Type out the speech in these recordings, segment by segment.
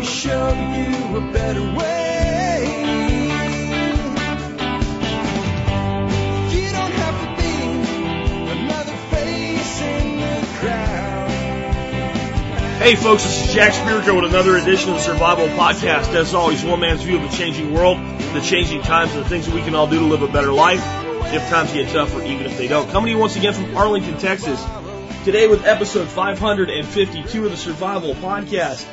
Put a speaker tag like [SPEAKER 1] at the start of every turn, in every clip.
[SPEAKER 1] Show you a better way. You don't have to be another face in the crowd.
[SPEAKER 2] Hey folks, this is Jack Spirko with another edition of the Survival Podcast. As always, one man's view of the changing world, the changing times, and the things that we can all do to live a better life if times get tougher, even if they don't. Coming to you once again from Arlington, Texas. Today with episode 552 of the Survival Podcast.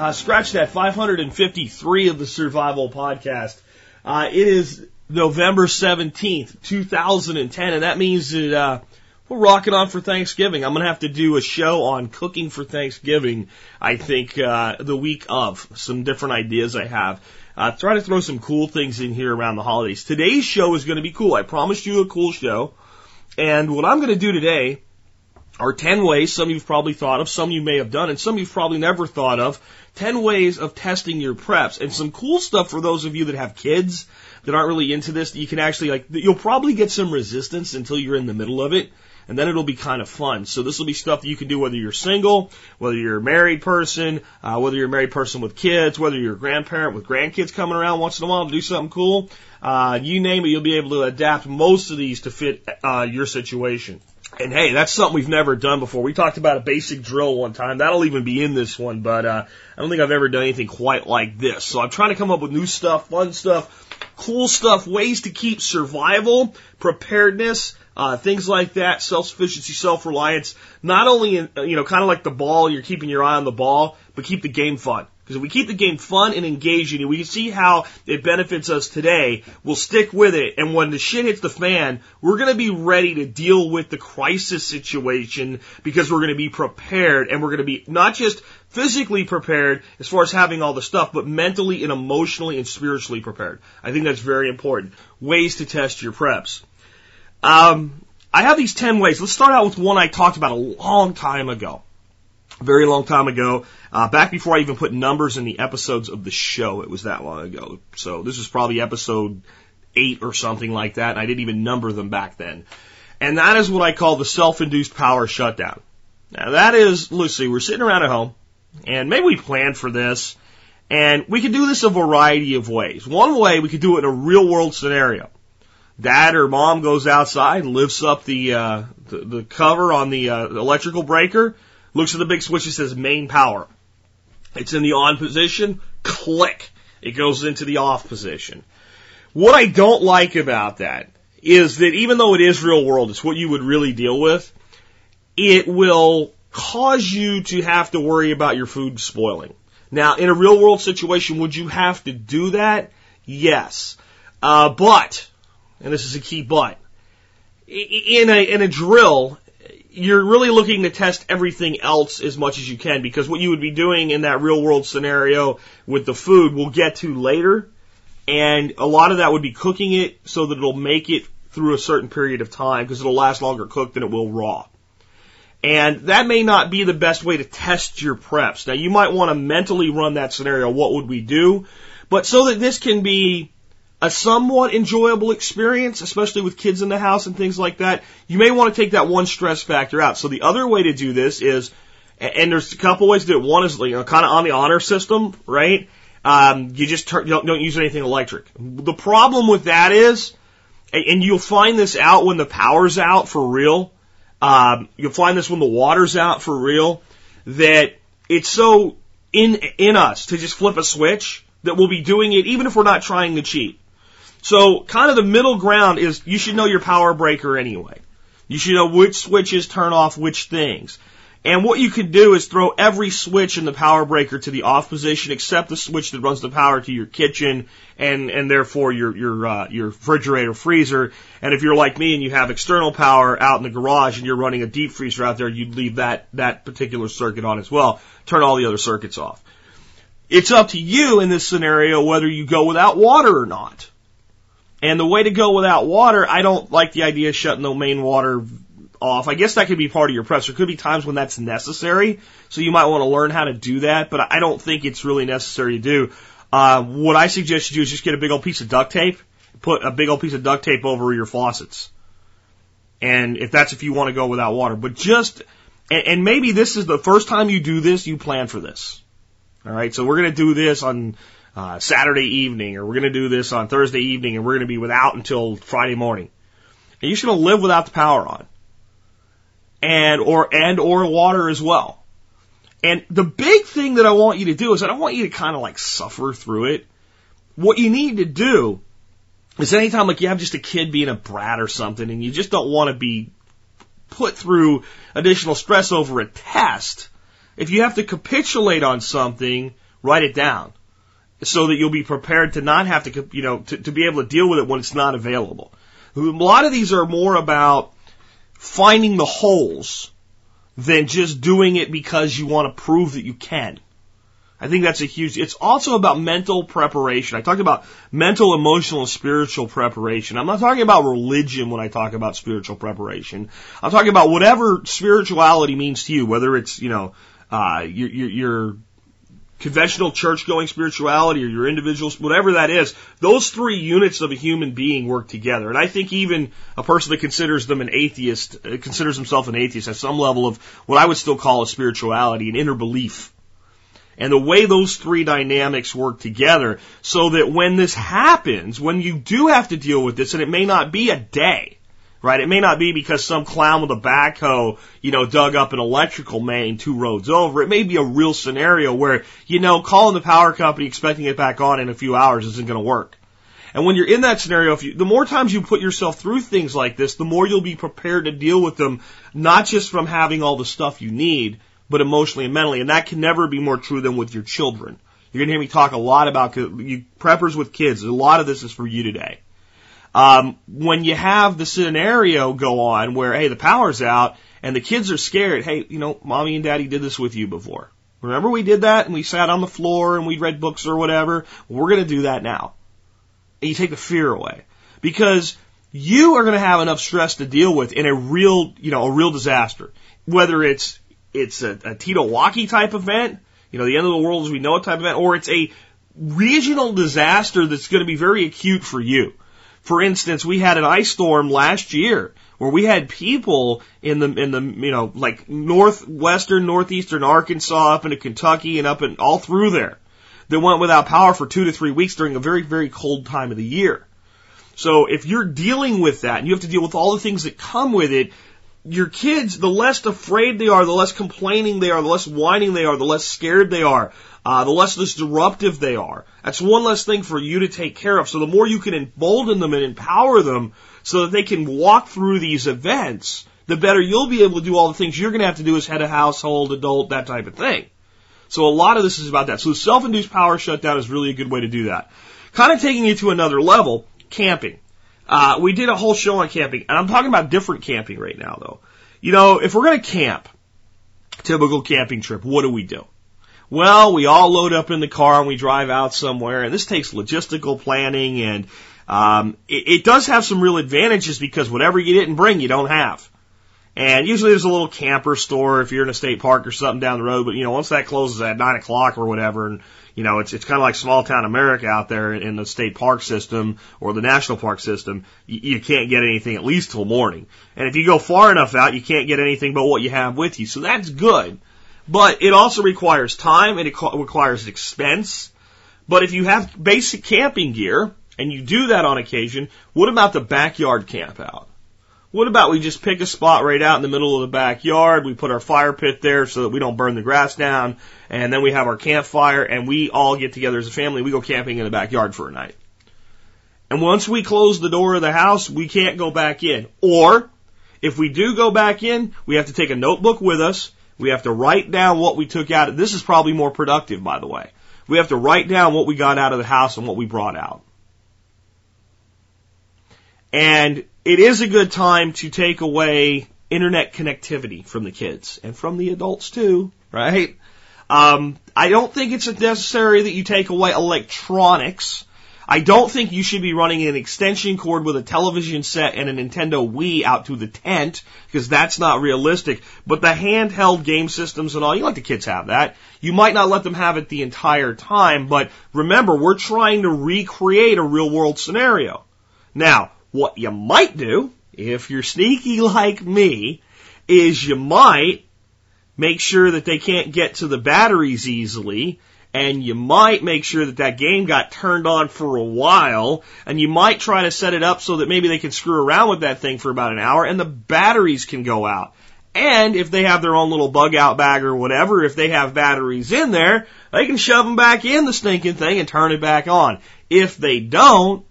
[SPEAKER 2] Uh, scratch that, 553 of the Survival Podcast. Uh, it is November 17th, 2010, and that means that, uh, we're rocking on for Thanksgiving. I'm gonna have to do a show on cooking for Thanksgiving. I think uh, the week of some different ideas I have. Uh, try to throw some cool things in here around the holidays. Today's show is going to be cool. I promised you a cool show, and what I'm going to do today are 10 ways. Some you've probably thought of, some you may have done, and some you've probably never thought of. 10 ways of testing your preps, and some cool stuff for those of you that have kids that aren't really into this. That you can actually like. You'll probably get some resistance until you're in the middle of it and then it'll be kind of fun. So this will be stuff that you can do whether you're single, whether you're a married person, uh, whether you're a married person with kids, whether you're a grandparent with grandkids coming around once in a while to do something cool. Uh, you name it, you'll be able to adapt most of these to fit uh, your situation. And hey, that's something we've never done before. We talked about a basic drill one time. That'll even be in this one, but uh, I don't think I've ever done anything quite like this. So I'm trying to come up with new stuff, fun stuff, cool stuff, ways to keep survival, preparedness, uh, things like that, self-sufficiency, self-reliance, not only in, you know, kind of like the ball, you're keeping your eye on the ball, but keep the game fun. Because if we keep the game fun and engaging, and we can see how it benefits us today, we'll stick with it. And when the shit hits the fan, we're going to be ready to deal with the crisis situation because we're going to be prepared and we're going to be not just physically prepared as far as having all the stuff, but mentally and emotionally and spiritually prepared. I think that's very important. Ways to test your preps. Um, I have these 10 ways. Let's start out with one I talked about a long time ago. A very long time ago, uh, back before I even put numbers in the episodes of the show. It was that long ago. So this was probably episode 8 or something like that, and I didn't even number them back then. And that is what I call the self-induced power shutdown. Now that is, let's see, we're sitting around at home, and maybe we planned for this, and we could do this a variety of ways. One way, we could do it in a real world scenario dad or mom goes outside, lifts up the uh, the, the cover on the uh, electrical breaker, looks at the big switch that says main power. It's in the on position. Click. It goes into the off position. What I don't like about that is that even though it is real world, it's what you would really deal with. It will cause you to have to worry about your food spoiling. Now, in a real world situation, would you have to do that? Yes. Uh, but and this is a key but, in a, in a drill, you're really looking to test everything else as much as you can because what you would be doing in that real world scenario with the food we'll get to later. And a lot of that would be cooking it so that it'll make it through a certain period of time because it'll last longer cooked than it will raw. And that may not be the best way to test your preps. Now you might want to mentally run that scenario. What would we do? But so that this can be a somewhat enjoyable experience, especially with kids in the house and things like that, you may want to take that one stress factor out. So the other way to do this is, and there's a couple ways to do it. One is, you know, kind of on the honor system, right? Um, you just turn, don't, don't use anything electric. The problem with that is, and you'll find this out when the power's out for real. Um, you'll find this when the water's out for real. That it's so in in us to just flip a switch that we'll be doing it even if we're not trying to cheat. So kind of the middle ground is you should know your power breaker anyway. You should know which switches turn off which things. And what you can do is throw every switch in the power breaker to the off position except the switch that runs the power to your kitchen and, and therefore your, your, uh, your refrigerator freezer. And if you're like me and you have external power out in the garage and you're running a deep freezer out there, you'd leave that, that particular circuit on as well. Turn all the other circuits off. It's up to you in this scenario whether you go without water or not. And the way to go without water, I don't like the idea of shutting the main water off. I guess that could be part of your prep. There could be times when that's necessary, so you might want to learn how to do that. But I don't think it's really necessary to do. Uh, what I suggest you do is just get a big old piece of duct tape, put a big old piece of duct tape over your faucets, and if that's if you want to go without water. But just and, and maybe this is the first time you do this, you plan for this. All right, so we're going to do this on uh, Saturday evening, or we're going to do this on Thursday evening, and we're going to be without until Friday morning. And you're going to live without the power on and or and or water as well. And the big thing that I want you to do is I don't want you to kind of like suffer through it. What you need to do is anytime like you have just a kid being a brat or something and you just don't want to be put through additional stress over a test, if you have to capitulate on something, write it down so that you'll be prepared to not have to, you know, to, to be able to deal with it when it's not available. A lot of these are more about finding the holes than just doing it because you want to prove that you can. I think that's a huge, it's also about mental preparation. I talked about mental, emotional, and spiritual preparation. I'm not talking about religion when I talk about spiritual preparation. I'm talking about whatever spirituality means to you, whether it's, you know, uh, your, your, your conventional church going spirituality or your individual, whatever that is, those three units of a human being work together. And I think even a person that considers them an atheist, uh, considers himself an atheist, has some level of what I would still call a spirituality, an inner belief. And the way those three dynamics work together so that when this happens, when you do have to deal with this, and it may not be a day, right? It may not be because some clown with a backhoe, you know, dug up an electrical main two roads over. It may be a real scenario where, you know, calling the power company expecting it back on in a few hours isn't going to work. And when you're in that scenario, if you, the more times you put yourself through things like this, the more you'll be prepared to deal with them, not just from having all the stuff you need, but emotionally and mentally. And that can never be more true than with your children. You're going to hear me talk a lot about you, preppers with kids. A lot of this is for you today. Um, when you have the scenario go on where, hey, the power's out and the kids are scared, hey, you know, mommy and daddy did this with you before. Remember we did that and we sat on the floor and we read books or whatever? We're going to do that now. And you take the fear away. Because you are going to have enough stress to deal with in a real, you know, a real disaster. Whether it's, it's a, a TEOTWAWKI type event, you know, the end of the world as we know it type event, or it's a regional disaster that's going to be very acute for you. For instance, we had an ice storm last year where we had people in the in the you know like northwestern, northeastern Arkansas up into Kentucky and up and all through there that went without power for two to three weeks during a very very cold time of the year. So if you're dealing with that and you have to deal with all the things that come with it, your kids, the less afraid they are, the less complaining they are, the less whining they are, the less scared they are, uh, the less disruptive they are. That's one less thing for you to take care of. So the more you can embolden them and empower them so that they can walk through these events, the better you'll be able to do all the things you're going to have to do as head of household, adult, that type of thing. So a lot of this is about that. So self-induced power shutdown is really a good way to do that. Kind of taking you to another level, camping. Uh, we did a whole show on camping, and I'm talking about different camping right now, though. You know, if we're going to camp, typical camping trip, what do we do? Well, we all load up in the car and we drive out somewhere, and this takes logistical planning, and um, it, it does have some real advantages because whatever you didn't bring, you don't have. And usually there's a little camper store if you're in a state park or something down the road, but you know, once that closes at nine o'clock or whatever, and you know, it's, it's kind of like small town America out there in the state park system or the national park system. You, you can't get anything at least till morning. And if you go far enough out, you can't get anything but what you have with you. So that's good. But it also requires time and it requires expense. But if you have basic camping gear and you do that on occasion, what about the backyard camp out? What about we just pick a spot right out in the middle of the backyard? We put our fire pit there so that we don't burn the grass down. And then we have our campfire and we all get together as a family. We go camping in the backyard for a night. And once we close the door of the house, we can't go back in. Or if we do go back in, we have to take a notebook with us We have to write down what we took out. This is probably more productive, by the way. We have to write down what we got out of the house and what we brought out. And it is a good time to take away internet connectivity from the kids and from the adults too, right? Um, I don't think it's necessary that you take away electronics. I don't think you should be running an extension cord with a television set and a Nintendo Wii out to the tent because that's not realistic. But the handheld game systems and all, you let the kids have that. You might not let them have it the entire time, but remember, we're trying to recreate a real world scenario. Now, what you might do, if you're sneaky like me, is you might make sure that they can't get to the batteries easily, and you might make sure that that game got turned on for a while, and you might try to set it up so that maybe they can screw around with that thing for about an hour, and the batteries can go out. And if they have their own little bug out bag or whatever, if they have batteries in there, they can shove them back in the stinking thing and turn it back on. If they don't,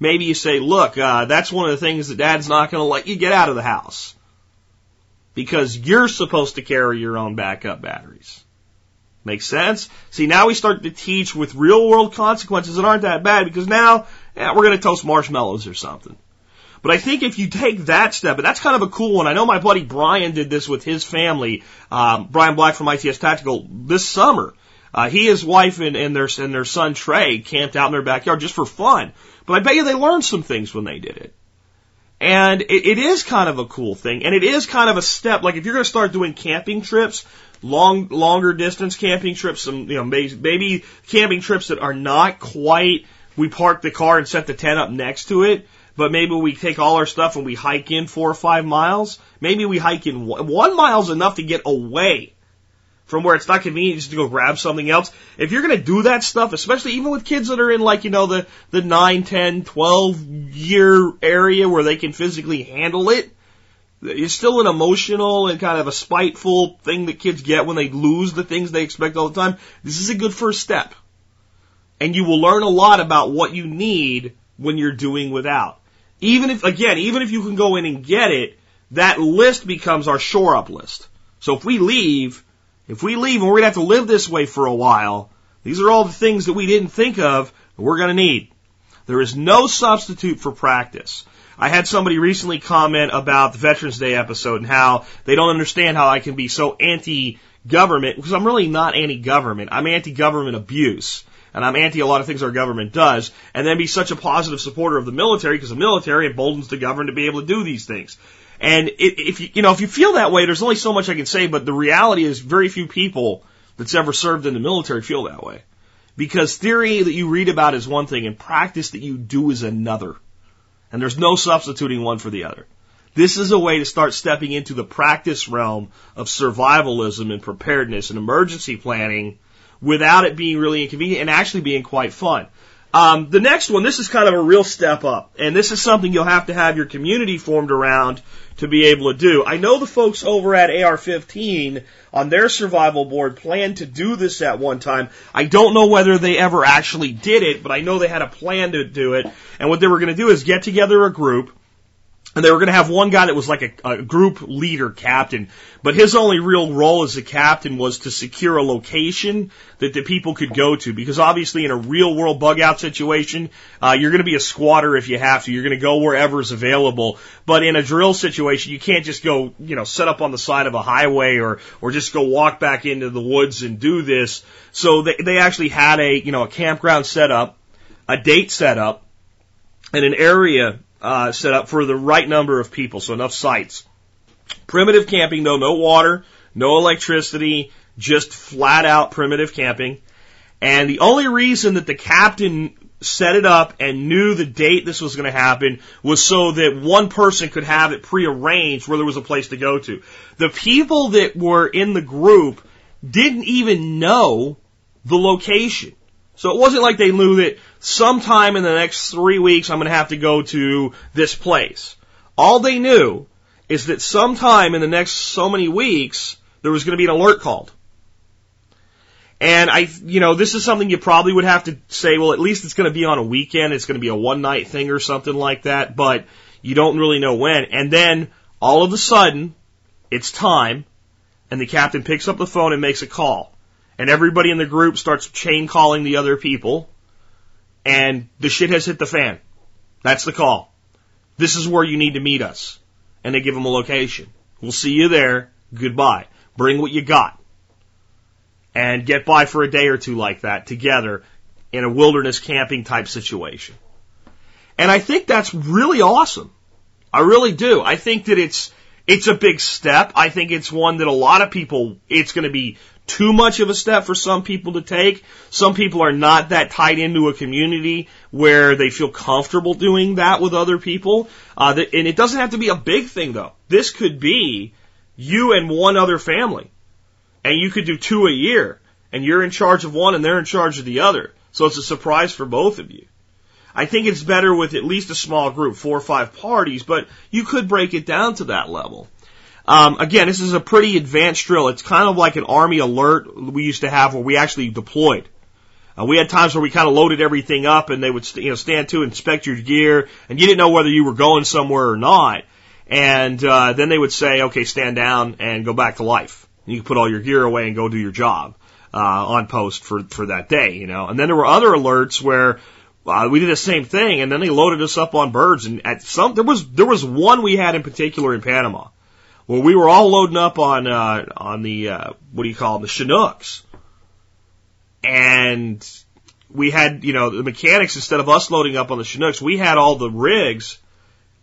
[SPEAKER 2] maybe you say, look, uh, that's one of the things that dad's not going to let you get out of the house. Because you're supposed to carry your own backup batteries. Makes sense? See, now we start to teach with real world consequences that aren't that bad because now, we're going to toast marshmallows or something. But I think if you take that step, and that's kind of a cool one. I know my buddy Brian did this with his family, um, Brian Black from ITS Tactical this summer. Uh, he, his wife, and, and their and their son Trey camped out in their backyard just for fun. But I bet you they learned some things when they did it. And it, it is kind of a cool thing, and it is kind of a step. Like if you're going to start doing camping trips, long, longer distance camping trips, some you know maybe, maybe camping trips that are not quite. We park the car and set the tent up next to it, but maybe we take all our stuff and we hike in four or five miles. Maybe we hike in one, one mile's enough to get away from where it's not convenient just to go grab something else. If you're going to do that stuff, especially even with kids that are in like, you know, the, the 9, 10, 12 year area where they can physically handle it, it's still an emotional and kind of a spiteful thing that kids get when they lose the things they expect all the time. This is a good first step. And you will learn a lot about what you need when you're doing without. Even if, again, even if you can go in and get it, that list becomes our shore up list. So if we leave, if we leave and we're going to have to live this way for a while, these are all the things that we didn't think of that we're going to need. There is no substitute for practice. I had somebody recently comment about the Veterans Day episode and how they don't understand how I can be so anti-government because I'm really not anti-government. I'm anti-government abuse. And I'm anti a lot of things our government does, and then be such a positive supporter of the military because the military emboldens the government to be able to do these things. And if you, you know, if you feel that way, there's only so much I can say, but the reality is very few people that's ever served in the military feel that way. Because theory that you read about is one thing and practice that you do is another. And there's no substituting one for the other. This is a way to start stepping into the practice realm of survivalism and preparedness and emergency planning without it being really inconvenient and actually being quite fun. Um, the next one, this is kind of a real step up, and this is something you'll have to have your community formed around to be able to do. I know the folks over at AR-15 on their survival board planned to do this at one time. I don't know whether they ever actually did it, but I know they had a plan to do it. And what they were going to do is get together a group and they were going to have one guy that was like a, a, group leader captain, but his only real role as a captain was to secure a location that the people could go to. Because obviously, in a real world bug out situation, uh, you're going to be a squatter if you have to. You're going to go wherever is available. But in a drill situation, you can't just go, you know, set up on the side of a highway or or just go walk back into the woods and do this. So they they actually had a you know a campground set up, a date set up, and an area uh, set up for the right number of people, so enough sites. Primitive camping though, no water, no electricity, just flat out primitive camping. And the only reason that the captain set it up and knew the date this was going to happen was so that one person could have it prearranged where there was a place to go to. The people that were in the group didn't even know the location. So it wasn't like they knew that sometime in the next three weeks I'm going to have to go to this place. All they knew is that sometime in the next so many weeks there was going to be an alert called. And I, you know, this is something you probably would have to say, well, at least it's going to be on a weekend. It's going to be a one night thing or something like that, but you don't really know when. And then all of a sudden, it's time. and the captain picks up the phone and makes a call. And everybody in the group starts chain calling the other people. And the shit has hit the fan. That's the call. This is where you need to meet us. And they give them a location. We'll see you there. Goodbye. Bring what you got. And get by for a day or two like that together in a wilderness camping type situation. And I think that's really awesome. I really do. I think that it's, it's a big step. I think it's one that a lot of people, it's going to be too much of a step for some people to take. Some people are not that tied into a community where they feel comfortable doing that with other people. Uh, and it doesn't have to be a big thing though. This could be you and one other family. And you could do two a year. And you're in charge of one and they're in charge of the other. So it's a surprise for both of you. I think it's better with at least a small group, four or five parties, but you could break it down to that level. Um, again, this is a pretty advanced drill. It's kind of like an army alert we used to have where we actually deployed. Uh, we had times where we kind of loaded everything up and they would, st- you know, stand to inspect your gear and you didn't know whether you were going somewhere or not. And, uh, then they would say, okay, stand down and go back to life. You can put all your gear away and go do your job, uh, on post for, for that day, you know. And then there were other alerts where uh, we did the same thing, and then they loaded us up on birds. And at some, there was there was one we had in particular in Panama, where we were all loading up on uh, on the uh, what do you call them, the Chinooks, and we had you know the mechanics instead of us loading up on the Chinooks, we had all the rigs,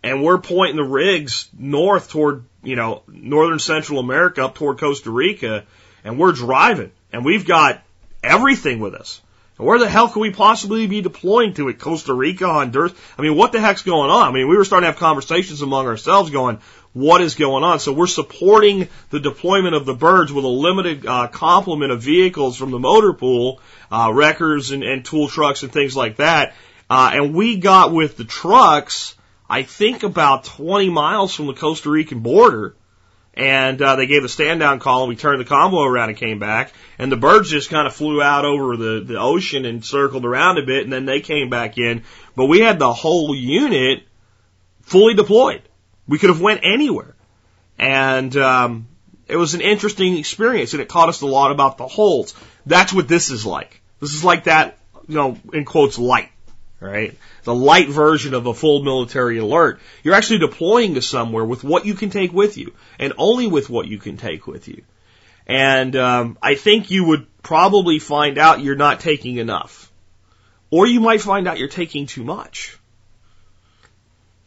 [SPEAKER 2] and we're pointing the rigs north toward you know northern Central America up toward Costa Rica, and we're driving, and we've got everything with us. Where the hell could we possibly be deploying to it? Costa Rica, Honduras? I mean, what the heck's going on? I mean, we were starting to have conversations among ourselves going, what is going on? So we're supporting the deployment of the birds with a limited uh, complement of vehicles from the motor pool, uh, wreckers and, and tool trucks and things like that. Uh, and we got with the trucks, I think about 20 miles from the Costa Rican border and uh, they gave a stand down call and we turned the convoy around and came back and the birds just kind of flew out over the, the ocean and circled around a bit and then they came back in but we had the whole unit fully deployed we could have went anywhere and um, it was an interesting experience and it taught us a lot about the holes that's what this is like this is like that you know in quotes light right the light version of a full military alert. You're actually deploying to somewhere with what you can take with you, and only with what you can take with you. And um, I think you would probably find out you're not taking enough, or you might find out you're taking too much.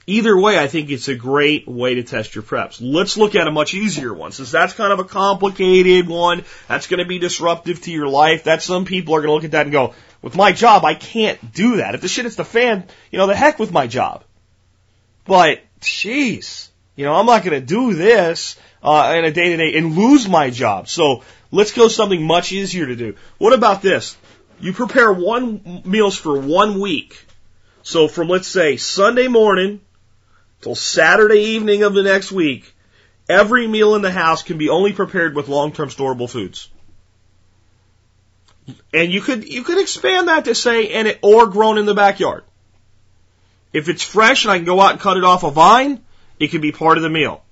[SPEAKER 2] Either way, I think it's a great way to test your preps. Let's look at a much easier one. Since that's kind of a complicated one, that's going to be disruptive to your life. That some people are going to look at that and go, with my job, I can't do that. If the shit hits the fan, you know, the heck with my job. But, jeez, you know, I'm not going to do this uh, in a day to day and lose my job. So let's go something much easier to do. What about this? You prepare one meals for one week. So from let's say Sunday morning till Saturday evening of the next week, every meal in the house can be only prepared with long-term storable foods. And you could you could expand that to say and it or grown in the backyard. If it's fresh and I can go out and cut it off a vine, it can be part of the meal.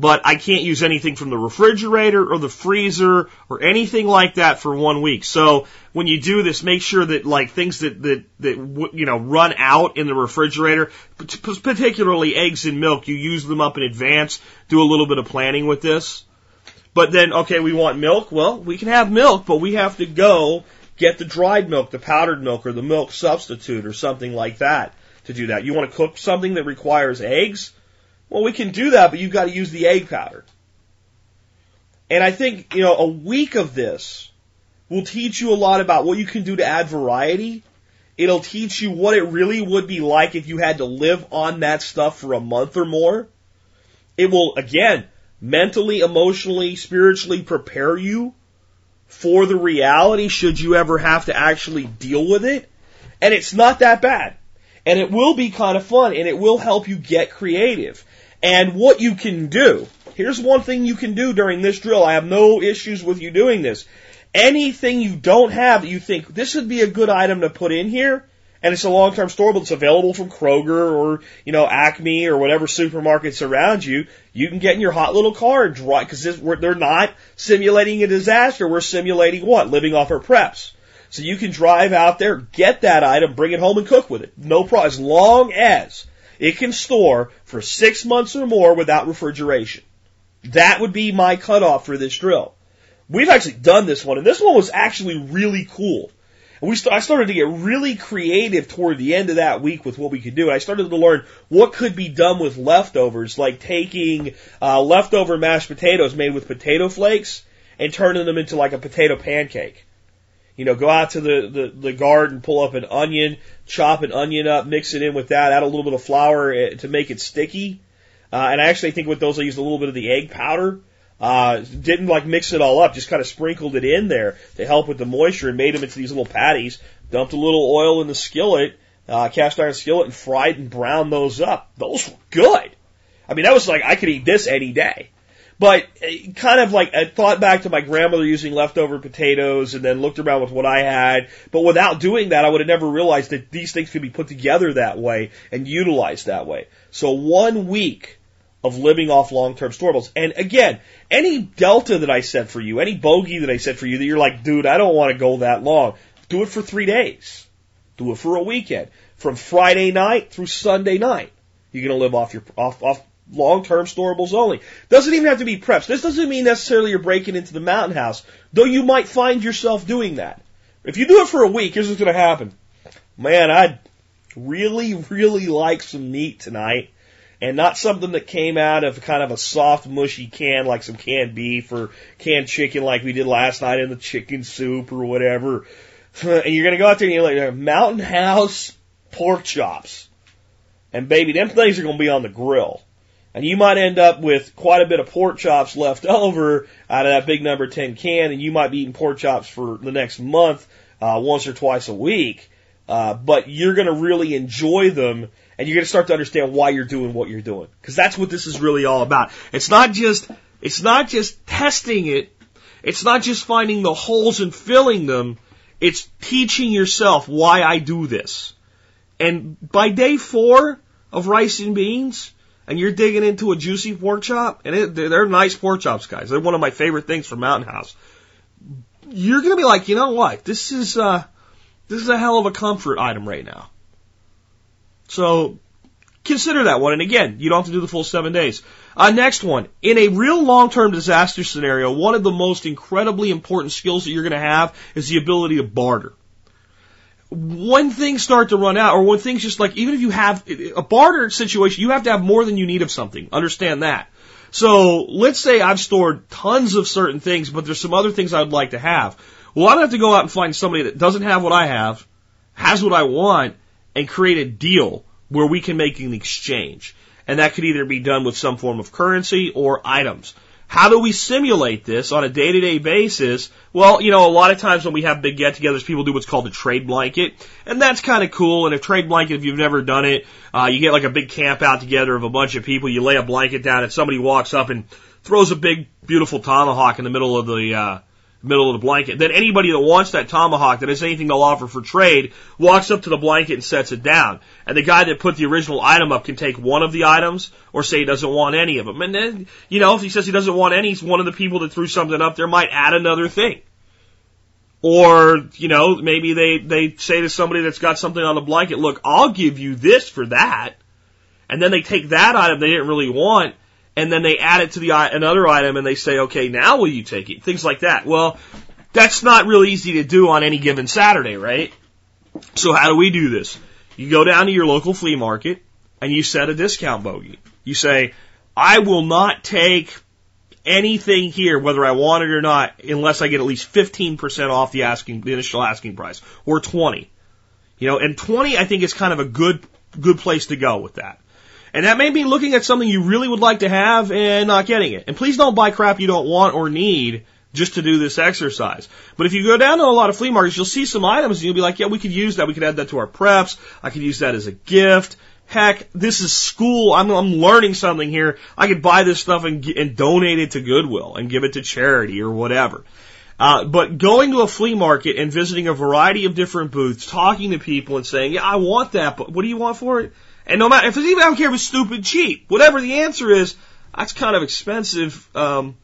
[SPEAKER 2] But I can't use anything from the refrigerator or the freezer or anything like that for one week. So when you do this, make sure that like things that that that you know run out in the refrigerator, particularly eggs and milk, you use them up in advance. Do a little bit of planning with this. But then, okay, we want milk. Well, we can have milk, but we have to go get the dried milk, the powdered milk, or the milk substitute, or something like that to do that. You want to cook something that requires eggs? Well, we can do that, but you've got to use the egg powder. And I think, you know, a week of this will teach you a lot about what you can do to add variety. It'll teach you what it really would be like if you had to live on that stuff for a month or more. It will, again, mentally, emotionally, spiritually prepare you for the reality should you ever have to actually deal with it. And it's not that bad. And it will be kind of fun and it will help you get creative. And what you can do, here's one thing you can do during this drill. I have no issues with you doing this. Anything you don't have that you think this would be a good item to put in here, and it's a long-term store, but it's available from Kroger or, you know, Acme or whatever supermarkets around you. You can get in your hot little car and drive, cause they're not simulating a disaster. We're simulating what? Living off our preps. So you can drive out there, get that item, bring it home and cook with it. No problem. As long as it can store for six months or more without refrigeration. That would be my cutoff for this drill. We've actually done this one, and this one was actually really cool. And we st- I started to get really creative toward the end of that week with what we could do. And I started to learn what could be done with leftovers, like taking uh, leftover mashed potatoes made with potato flakes and turning them into like a potato pancake. You know, go out to the, the, the garden, pull up an onion, chop an onion up, mix it in with that, add a little bit of flour eh, to make it sticky. Uh, and I actually think with those I used a little bit of the egg powder. Uh, didn't like mix it all up, just kind of sprinkled it in there to help with the moisture and made them into these little patties. Dumped a little oil in the skillet, uh, cast iron skillet and fried and browned those up. Those were good. I mean, that was like, I could eat this any day. But uh, kind of like I thought back to my grandmother using leftover potatoes and then looked around with what I had. But without doing that, I would have never realized that these things could be put together that way and utilized that way. So one week of living off long-term storables. And again, any delta that I set for you, any bogey that I set for you that you're like, dude, I don't want to go that long. Do it for three days. Do it for a weekend. From Friday night through Sunday night. You're going to live off your, off, off long-term storables only. Doesn't even have to be preps. This doesn't mean necessarily you're breaking into the mountain house, though you might find yourself doing that. If you do it for a week, here's what's going to happen. Man, I'd really, really like some meat tonight and not something that came out of kind of a soft, mushy can like some canned beef or canned chicken like we did last night in the chicken soup or whatever. And you're to go out there and you're like, Mountain House pork chops. And baby, them things are to be on the grill. And you might end up with quite a bit of pork chops left over out of that big number 10 can, and you might be eating pork chops for the next month, uh, once or twice a week. Uh, but you're going to really enjoy them, and you're going to start to understand why you're doing what you're doing. Because that's what this is really all about. It's not just, it's not just testing it. It's not just finding the holes and filling them. It's teaching yourself why I do this. And by day four of rice and beans, and you're digging into a juicy pork chop, and it, they're, nice pork chops, guys. They're one of my favorite things from Mountain House. You're gonna be like, you know what? This is uh, this is a hell of a comfort item right now. So consider that one. And again, you don't have to do the full seven days. Uh, next one. In a real long-term disaster scenario, one of the most incredibly important skills that you're going to have is the ability to barter when things start to run out, or when things just like, even if you have a barter situation, you have to have more than you need of something. Understand that. So let's say I've stored tons of certain things, but there's some other things I'd like to have. Well, I'd have to go out and find somebody that doesn't have what I have, has what I want, and create a deal where we can make an exchange. And that could either be done with some form of currency or items. How do we simulate this on a day to day basis? Well, you know, a lot of times when we have big get togethers, people do what's called a trade blanket. And that's kind of cool. And a trade blanket, if you've never done it, uh, you get like a big camp out together of a bunch of people. You lay a blanket down and somebody walks up and throws a big, beautiful tomahawk in the middle of the, uh, middle of the blanket. Then anybody that wants that tomahawk that has anything they'll offer for trade walks up to the blanket and sets it down. And the guy that put the original item up can take one of the items or say he doesn't want any of them. And then, you know, if he says he doesn't want any, one of the people that threw something up there might add another thing. Or, you know, maybe they, they say to somebody that's got something on the blanket, look, I'll give you this for that. And then they take that item they didn't really want and then they add it to the another item and they say, okay, now will you take it? Things like that. Well, that's not really easy to do on any given Saturday, right? So how do we do this? You go down to your local flea market and you set a discount bogey. You say, I will not take anything here, whether I want it or not, unless I get at least 15% off the asking, the initial asking price, or 20. You know, and 20 I think is kind of a good, good place to go with that. And that may be looking at something you really would like to have and not getting it. And please don't buy crap you don't want or need just to do this exercise. But if you go down to a lot of flea markets, you'll see some items and you'll be like, yeah, we could use that. We could add that to our preps. I could use that as a gift. Heck, this is school. I'm, I'm learning something here. I could buy this stuff and, and donate it to Goodwill and give it to charity or whatever. Uh, but going to a flea market and visiting a variety of different booths, talking to people and saying, yeah, I want that, but what do you want for it? And no matter if it's even I don't care if it's stupid cheap, whatever the answer is, that's kind of expensive. Um,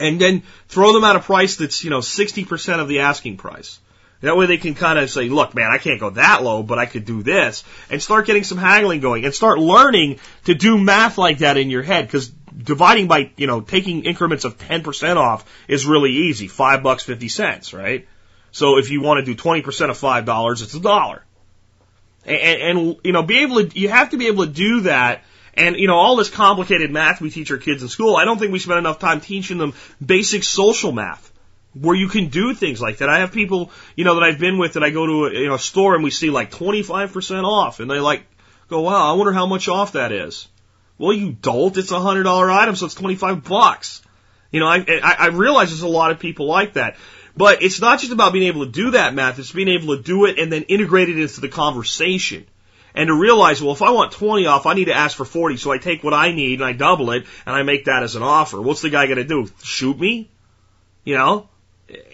[SPEAKER 2] and then throw them at a price that's, you know, 60% of the asking price. That way they can kind of say, look, man, I can't go that low, but I could do this and start getting some haggling going and start learning to do math like that in your head because dividing by, you know, taking increments of 10% off is really easy. Five bucks, 50 cents, right? So if you want to do 20% of five dollars, it's a dollar. And, and, you know, be able to, you have to be able to do that and, you know, all this complicated math we teach our kids in school, I don't think we spend enough time teaching them basic social math where you can do things like that. I have people, you know, that I've been with that I go to a, you know, a store and we see like 25% off and they like go, wow, I wonder how much off that is. Well, you dolt, it's a hundred dollar item, so it's 25 bucks. You know, I, I, I realize there's a lot of people like that. But it's not just about being able to do that math, it's being able to do it and then integrate it into the conversation and to realize, well, if I want 20 off, I need to ask for 40. So I take what I need and I double it and I make that as an offer. What's the guy going to do? Shoot me? You know?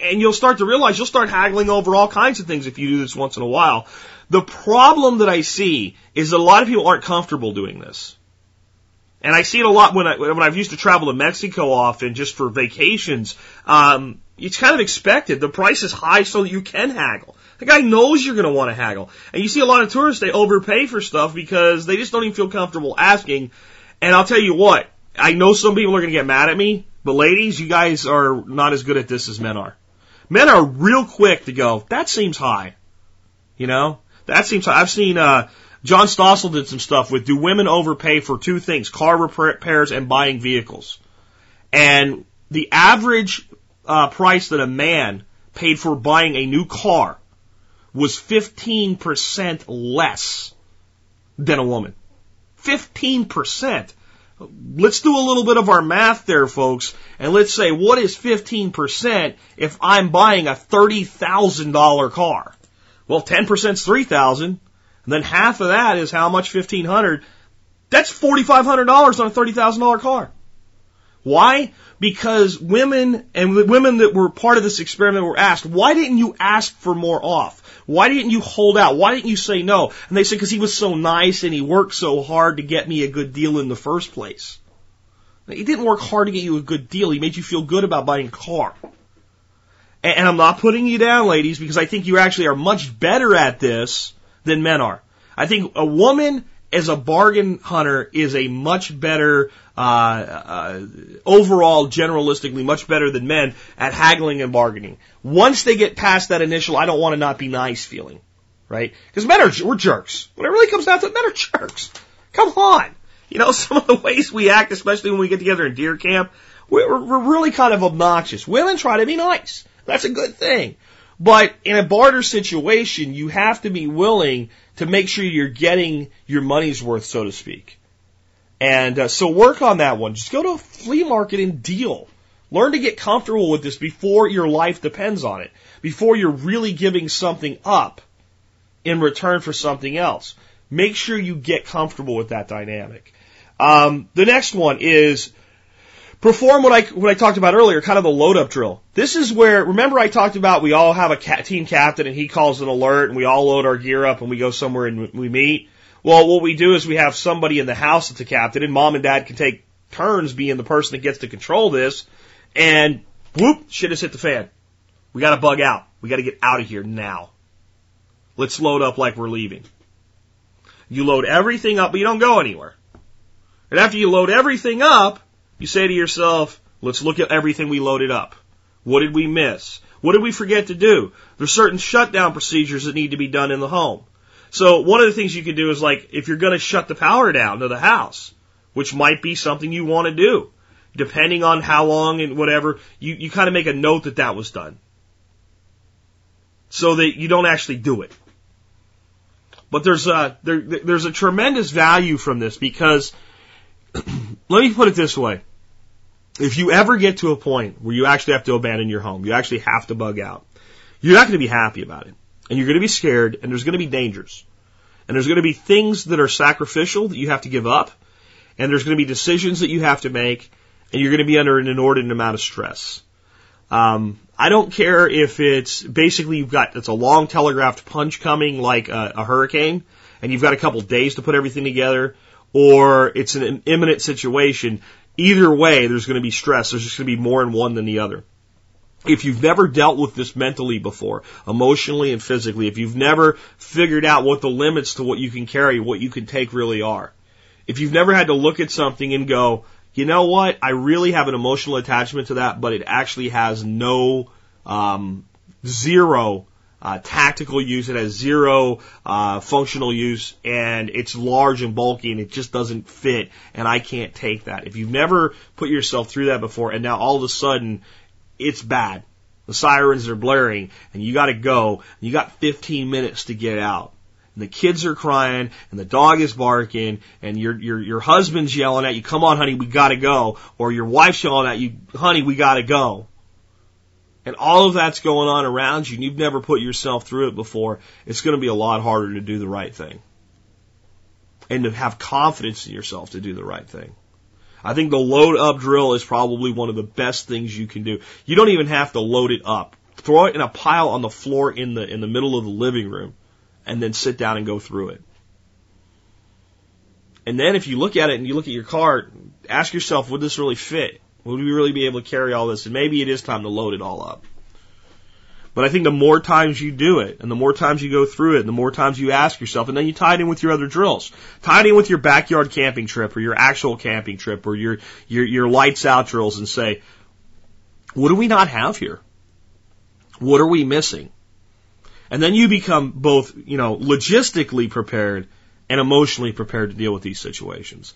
[SPEAKER 2] And you'll start to realize you'll start haggling over all kinds of things if you do this once in a while. The problem that I see is that a lot of people aren't comfortable doing this. And I see it a lot when I when I've used to travel to Mexico often just for vacations. Um, it's kind of expected. The price is high so that you can haggle. The guy knows you're going to want to haggle. And you see a lot of tourists, they overpay for stuff because they just don't even feel comfortable asking. And I'll tell you what, I know some people are going to get mad at me, but ladies, you guys are not as good at this as men are. Men are real quick to go, that seems high. You know? That seems high. I've seen, uh, John Stossel did some stuff with do women overpay for two things, car repairs and buying vehicles. And the average uh, price that a man paid for buying a new car was 15% less than a woman. 15%. Let's do a little bit of our math there, folks, and let's say what is 15% if I'm buying a $30,000 car? Well, 10% is 3,000, and then half of that is how much 1,500. That's $4,500 on a $30,000 car. Why? Because women and the women that were part of this experiment were asked, why didn't you ask for more off? Why didn't you hold out? Why didn't you say no? And they said, because he was so nice and he worked so hard to get me a good deal in the first place. He didn't work hard to get you a good deal. He made you feel good about buying a car. And, and I'm not putting you down, ladies, because I think you actually are much better at this than men are. I think a woman as a bargain hunter is a much better uh, uh, overall, generalistically, much better than men at haggling and bargaining. Once they get past that initial, I don't want to not be nice feeling, right? Because men are we're jerks. When it really comes down to it, men are jerks. Come on, you know some of the ways we act, especially when we get together in deer camp, we're, we're really kind of obnoxious. Women try to be nice. That's a good thing. But in a barter situation, you have to be willing to make sure you're getting your money's worth, so to speak. And uh, so work on that one. Just go to a flea market and deal. Learn to get comfortable with this before your life depends on it. Before you're really giving something up in return for something else. Make sure you get comfortable with that dynamic. Um, the next one is perform what I what I talked about earlier, kind of the load up drill. This is where remember I talked about we all have a team captain and he calls an alert and we all load our gear up and we go somewhere and we meet. Well, what we do is we have somebody in the house that's a captain, and mom and dad can take turns being the person that gets to control this. And whoop, shit has hit the fan. We got to bug out. We got to get out of here now. Let's load up like we're leaving. You load everything up, but you don't go anywhere. And after you load everything up, you say to yourself, let's look at everything we loaded up. What did we miss? What did we forget to do? There's certain shutdown procedures that need to be done in the home. So one of the things you can do is like, if you're going to shut the power down to the house, which might be something you want to do, depending on how long and whatever, you, you kind of make a note that that was done. So that you don't actually do it. But there's a, there, there's a tremendous value from this because, let me put it this way. If you ever get to a point where you actually have to abandon your home, you actually have to bug out, you're not going to be happy about it and you're going to be scared, and there's going to be dangers. And there's going to be things that are sacrificial that you have to give up, and there's going to be decisions that you have to make, and you're going to be under an inordinate amount of stress. Um, I don't care if it's basically you've got it's a long telegraphed punch coming like a, a hurricane, and you've got a couple days to put everything together, or it's an imminent situation. Either way, there's going to be stress. There's just going to be more in one than the other. If you've never dealt with this mentally before, emotionally and physically, if you've never figured out what the limits to what you can carry, what you can take really are, if you've never had to look at something and go, you know what, I really have an emotional attachment to that, but it actually has no, um, zero uh, tactical use. It has zero uh, functional use, and it's large and bulky, and it just doesn't fit. And I can't take that. If you've never put yourself through that before, and now all of a sudden it's bad, the sirens are blaring, and you got to go. You got 15 minutes to get out. And the kids are crying, and the dog is barking, and your your your husband's yelling at you, "Come on, honey, we gotta go," or your wife's yelling at you, "Honey, we gotta go." and all of that's going on around you and you've never put yourself through it before, it's going to be a lot harder to do the right thing. And to have confidence in yourself to do the right thing. I think the load up drill is probably one of the best things you can do. You don't even have to load it up. Throw it in a pile on the floor in the in the middle of the living room and then sit down and go through it. And then if you look at it and you look at your car, ask yourself, would this really fit? Would we really be able to carry all this? And maybe it is time to load it all up. But I think the more times you do it, and the more times you go through it, and the more times you ask yourself, and then you tie it in with your other drills. Tie it in with your backyard camping trip, or your actual camping trip, or your, your, your lights out drills, and say, what do we not have here? What are we missing? And then you become both, you know, logistically prepared and emotionally prepared to deal with these situations.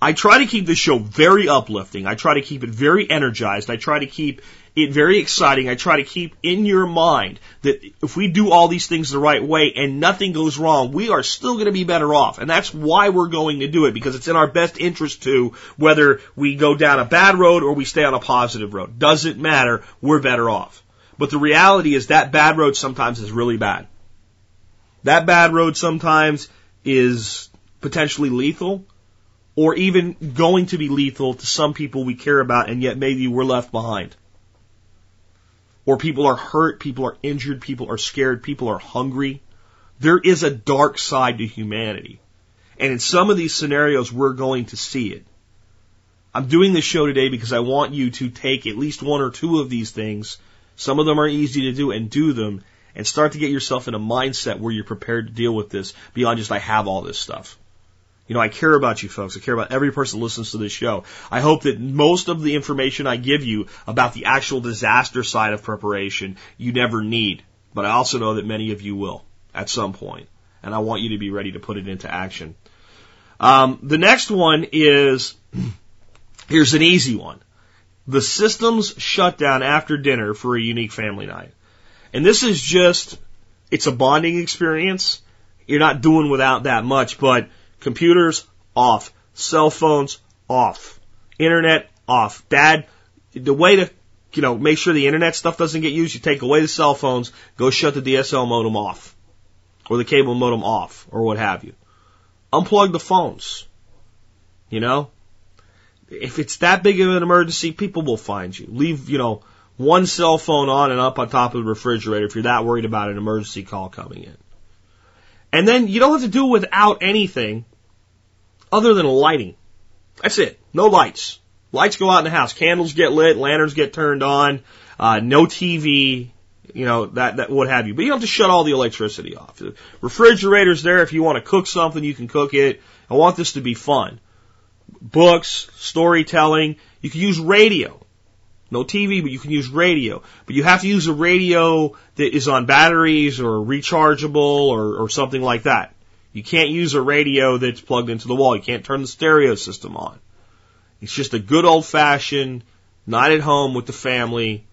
[SPEAKER 2] I try to keep this show very uplifting. I try to keep it very energized. I try to keep it very exciting. I try to keep in your mind that if we do all these things the right way and nothing goes wrong, we are still going to be better off. And that's why we're going to do it because it's in our best interest to whether we go down a bad road or we stay on a positive road. Doesn't matter. We're better off. But the reality is that bad road sometimes is really bad. That bad road sometimes is potentially lethal or even going to be lethal to some people we care about and yet maybe we're left behind. Or people are hurt, people are injured, people are scared, people are hungry. There is a dark side to humanity. And in some of these scenarios, we're going to see it. I'm doing this show today because I want you to take at least one or two of these things. Some of them are easy to do and do them and start to get yourself in a mindset where you're prepared to deal with this beyond just I have all this stuff. You know, I care about you folks. I care about every person that listens to this show. I hope that most of the information I give you about the actual disaster side of preparation you never need. But I also know that many of you will at some point, and I want you to be ready to put it into action. Um, the next one is here's an easy one. The systems shut down after dinner for a unique family night. And this is just, it's a bonding experience. You're not doing without that much, but Computers off. Cell phones off. Internet off. Dad, the way to, you know, make sure the internet stuff doesn't get used, you take away the cell phones, go shut the DSL modem off. Or the cable modem off, or what have you. Unplug the phones. You know? If it's that big of an emergency, people will find you. Leave, you know, one cell phone on and up on top of the refrigerator if you're that worried about an emergency call coming in. And then you don't have to do without anything other than lighting. That's it. No lights. Lights go out in the house. Candles get lit. Lanterns get turned on. Uh, no TV. You know that that what have you. But you don't have to shut all the electricity off. The refrigerator's there if you want to cook something. You can cook it. I want this to be fun. Books, storytelling. You can use radio. No TV, but you can use radio. But you have to use a radio that is on batteries or rechargeable or, or something like that. You can't use a radio that's plugged into the wall. You can't turn the stereo system on. It's just a good old fashioned night at home with the family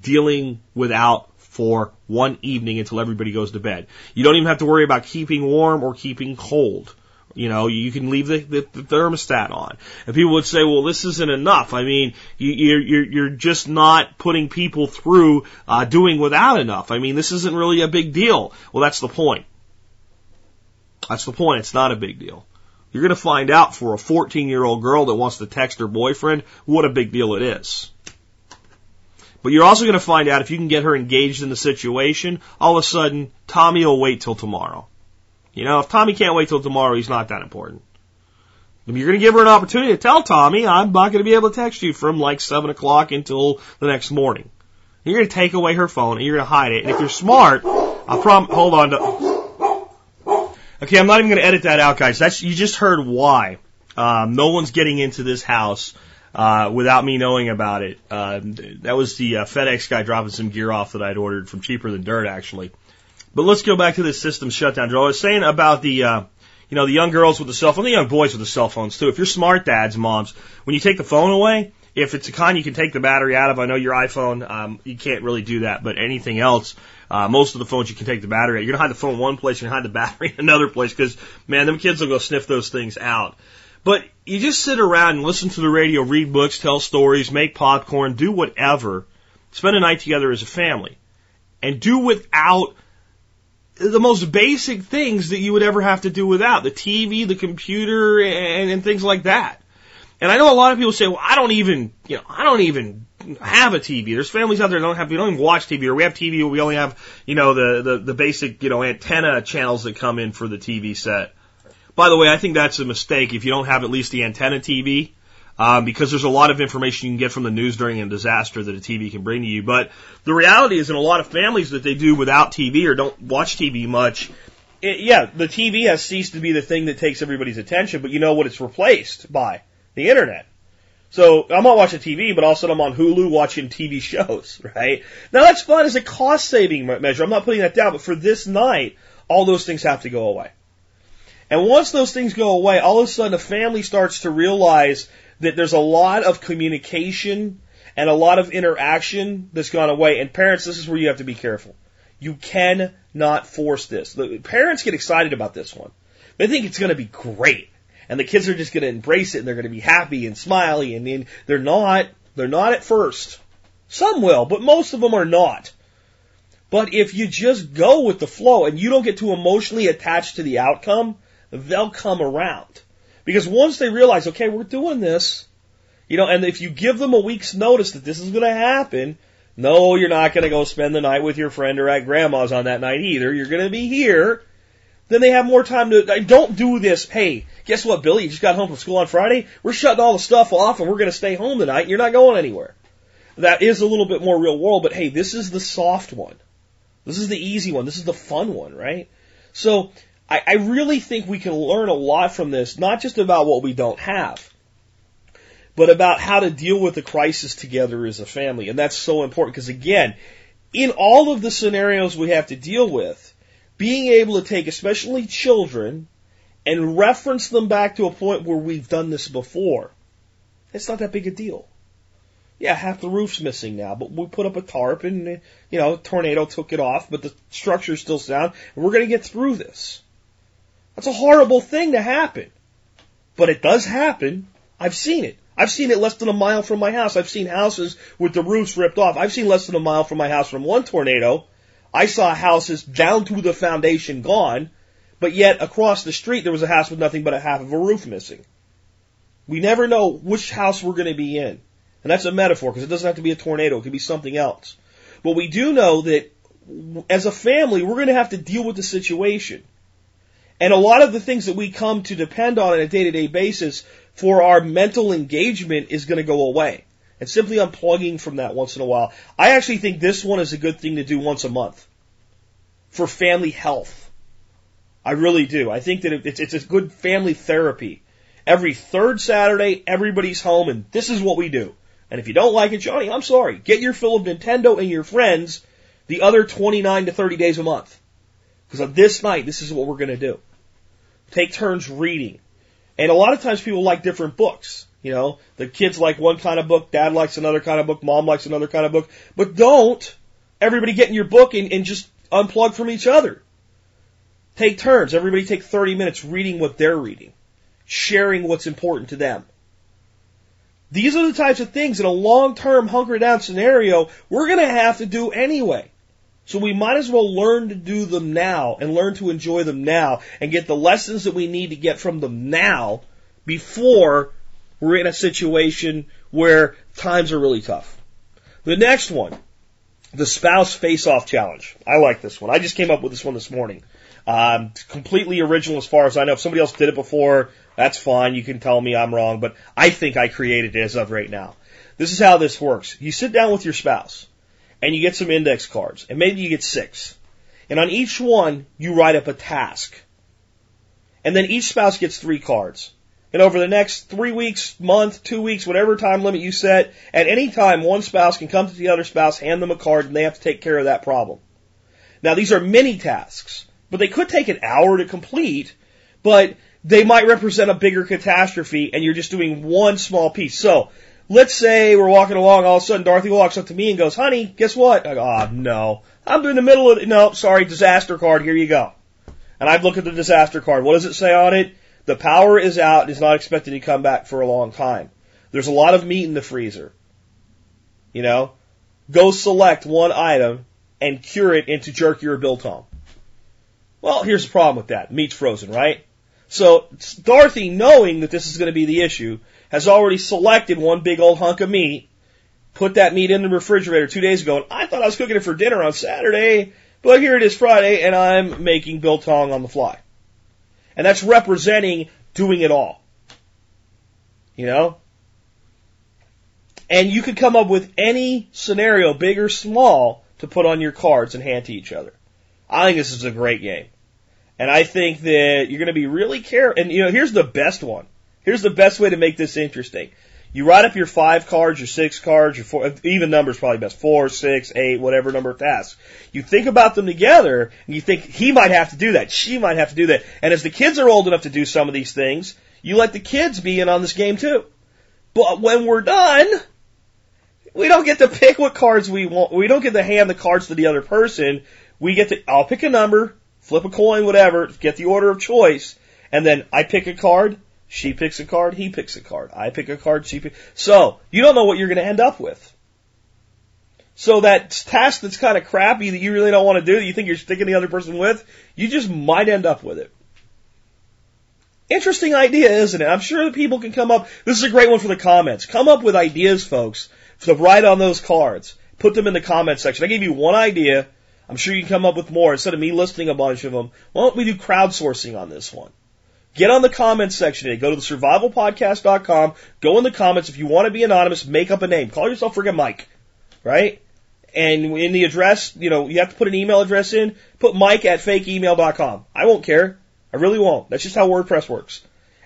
[SPEAKER 2] dealing without for one evening until everybody goes to bed. You don't even have to worry about keeping warm or keeping cold. You know, you can leave the, the, the thermostat on. And people would say, well, this isn't enough. I mean, you, you're, you're, you're just not putting people through, uh, doing without enough. I mean, this isn't really a big deal. Well, that's the point. That's the point. It's not a big deal. You're going to find out for a 14 year old girl that wants to text her boyfriend what a big deal it is. But you're also going to find out if you can get her engaged in the situation, all of a sudden, Tommy will wait till tomorrow. You know, if Tommy can't wait till tomorrow, he's not that important. If you're going to give her an opportunity to tell Tommy, I'm not going to be able to text you from like 7 o'clock until the next morning. You're going to take away her phone and you're going to hide it. And if you're smart, I prom, hold on to, okay, I'm not even going to edit that out, guys. That's, you just heard why. Um, no one's getting into this house, uh, without me knowing about it. Uh, that was the uh, FedEx guy dropping some gear off that I'd ordered from cheaper than dirt, actually. But let's go back to this system shutdown drill. I was saying about the, uh, you know, the young girls with the cell phone, the young boys with the cell phones too. If you're smart dads, moms, when you take the phone away, if it's a kind you can take the battery out of, I know your iPhone, um, you can't really do that, but anything else, uh, most of the phones you can take the battery out. You're gonna hide the phone one place, you're gonna hide the battery in another place, because man, them kids will go sniff those things out. But you just sit around and listen to the radio, read books, tell stories, make popcorn, do whatever. Spend a night together as a family. And do without the most basic things that you would ever have to do without the TV, the computer, and, and things like that. And I know a lot of people say, well, I don't even, you know, I don't even have a TV. There's families out there that don't have, we don't even watch TV, or we have TV, we only have, you know, the, the, the basic, you know, antenna channels that come in for the TV set. By the way, I think that's a mistake if you don't have at least the antenna TV, um, because there's a lot of information you can get from the news during a disaster that a TV can bring to you. But the reality is, in a lot of families that they do without TV or don't watch TV much, it, yeah, the TV has ceased to be the thing that takes everybody's attention. But you know what it's replaced by? The internet. So I'm not watching TV, but all of a sudden I'm on Hulu watching TV shows, right? Now that's fun as a cost saving measure. I'm not putting that down, but for this night, all those things have to go away. And once those things go away, all of a sudden a family starts to realize that there's a lot of communication and a lot of interaction that's gone away. And parents, this is where you have to be careful. You cannot force this. The parents get excited about this one. They think it's going to be great. And the kids are just going to embrace it and they're going to be happy and smiley and, and they're not. They're not at first. Some will, but most of them are not. But if you just go with the flow and you don't get too emotionally attached to the outcome, they'll come around. Because once they realize, okay, we're doing this, you know, and if you give them a week's notice that this is going to happen, no, you're not going to go spend the night with your friend or at grandma's on that night either. You're going to be here. Then they have more time to, don't do this. Hey, guess what, Billy? You just got home from school on Friday. We're shutting all the stuff off and we're going to stay home tonight. And you're not going anywhere. That is a little bit more real world, but hey, this is the soft one. This is the easy one. This is the fun one, right? So I, I really think we can learn a lot from this, not just about what we don't have, but about how to deal with the crisis together as a family. And that's so important because again, in all of the scenarios we have to deal with, being able to take especially children and reference them back to a point where we've done this before, it's not that big a deal. Yeah, half the roof's missing now, but we put up a tarp and, you know, tornado took it off, but the structure's still sound, and we're gonna get through this. That's a horrible thing to happen. But it does happen. I've seen it. I've seen it less than a mile from my house. I've seen houses with the roofs ripped off. I've seen less than a mile from my house from one tornado. I saw houses down to the foundation gone, but yet across the street there was a house with nothing but a half of a roof missing. We never know which house we're going to be in. And that's a metaphor because it doesn't have to be a tornado. It could be something else. But we do know that as a family, we're going to have to deal with the situation. And a lot of the things that we come to depend on on a day to day basis for our mental engagement is going to go away. And simply unplugging from that once in a while. I actually think this one is a good thing to do once a month for family health. I really do. I think that it's, it's a good family therapy. Every third Saturday, everybody's home and this is what we do. And if you don't like it, Johnny, I'm sorry. Get your fill of Nintendo and your friends the other 29 to 30 days a month. Because on this night, this is what we're going to do. Take turns reading. And a lot of times people like different books. You know, the kids like one kind of book, dad likes another kind of book, mom likes another kind of book. But don't everybody get in your book and, and just unplug from each other. Take turns. Everybody take 30 minutes reading what they're reading, sharing what's important to them. These are the types of things in a long-term hunker down scenario we're going to have to do anyway. So we might as well learn to do them now and learn to enjoy them now and get the lessons that we need to get from them now before we're in a situation where times are really tough. The next one, the spouse face-off challenge. I like this one. I just came up with this one this morning. Um, completely original as far as I know. If somebody else did it before, that's fine. You can tell me I'm wrong, but I think I created it as of right now. This is how this works. You sit down with your spouse and you get some index cards and maybe you get six. And on each one, you write up a task. And then each spouse gets three cards. And over the next three weeks, month, two weeks, whatever time limit you set, at any time, one spouse can come to the other spouse, hand them a card, and they have to take care of that problem. Now, these are many tasks, but they could take an hour to complete, but they might represent a bigger catastrophe, and you're just doing one small piece. So, let's say we're walking along, all of a sudden Dorothy walks up to me and goes, honey, guess what? I go, oh, no. I'm in the middle of, no, sorry, disaster card, here you go. And I look at the disaster card. What does it say on it? The power is out and is not expected to come back for a long time. There's a lot of meat in the freezer. You know? Go select one item and cure it into jerky or biltong. Well, here's the problem with that. Meat's frozen, right? So Dorothy, knowing that this is going to be the issue, has already selected one big old hunk of meat, put that meat in the refrigerator two days ago, and I thought I was cooking it for dinner on Saturday, but here it is Friday, and I'm making biltong on the fly. And that's representing doing it all. You know? And you could come up with any scenario, big or small, to put on your cards and hand to each other. I think this is a great game. And I think that you're going to be really careful. And you know, here's the best one. Here's the best way to make this interesting. You write up your five cards, your six cards, your four, even numbers probably best. Four, six, eight, whatever number of tasks. You think about them together and you think he might have to do that. She might have to do that. And as the kids are old enough to do some of these things, you let the kids be in on this game too. But when we're done, we don't get to pick what cards we want. We don't get to hand the cards to the other person. We get to, I'll pick a number, flip a coin, whatever, get the order of choice, and then I pick a card, she picks a card, he picks a card. I pick a card, she picks. So, you don't know what you're going to end up with. So that task that's kind of crappy that you really don't want to do, that you think you're sticking the other person with, you just might end up with it. Interesting idea, isn't it? I'm sure that people can come up. This is a great one for the comments. Come up with ideas, folks, to write on those cards. Put them in the comment section. I gave you one idea. I'm sure you can come up with more instead of me listing a bunch of them. Why don't we do crowdsourcing on this one? Get on the comments section today. Go to the survivalpodcast.com. Go in the comments. If you want to be anonymous, make up a name. Call yourself friggin' Mike. Right? And in the address, you know, you have to put an email address in. Put Mike at fakeemail.com. I won't care. I really won't. That's just how WordPress works.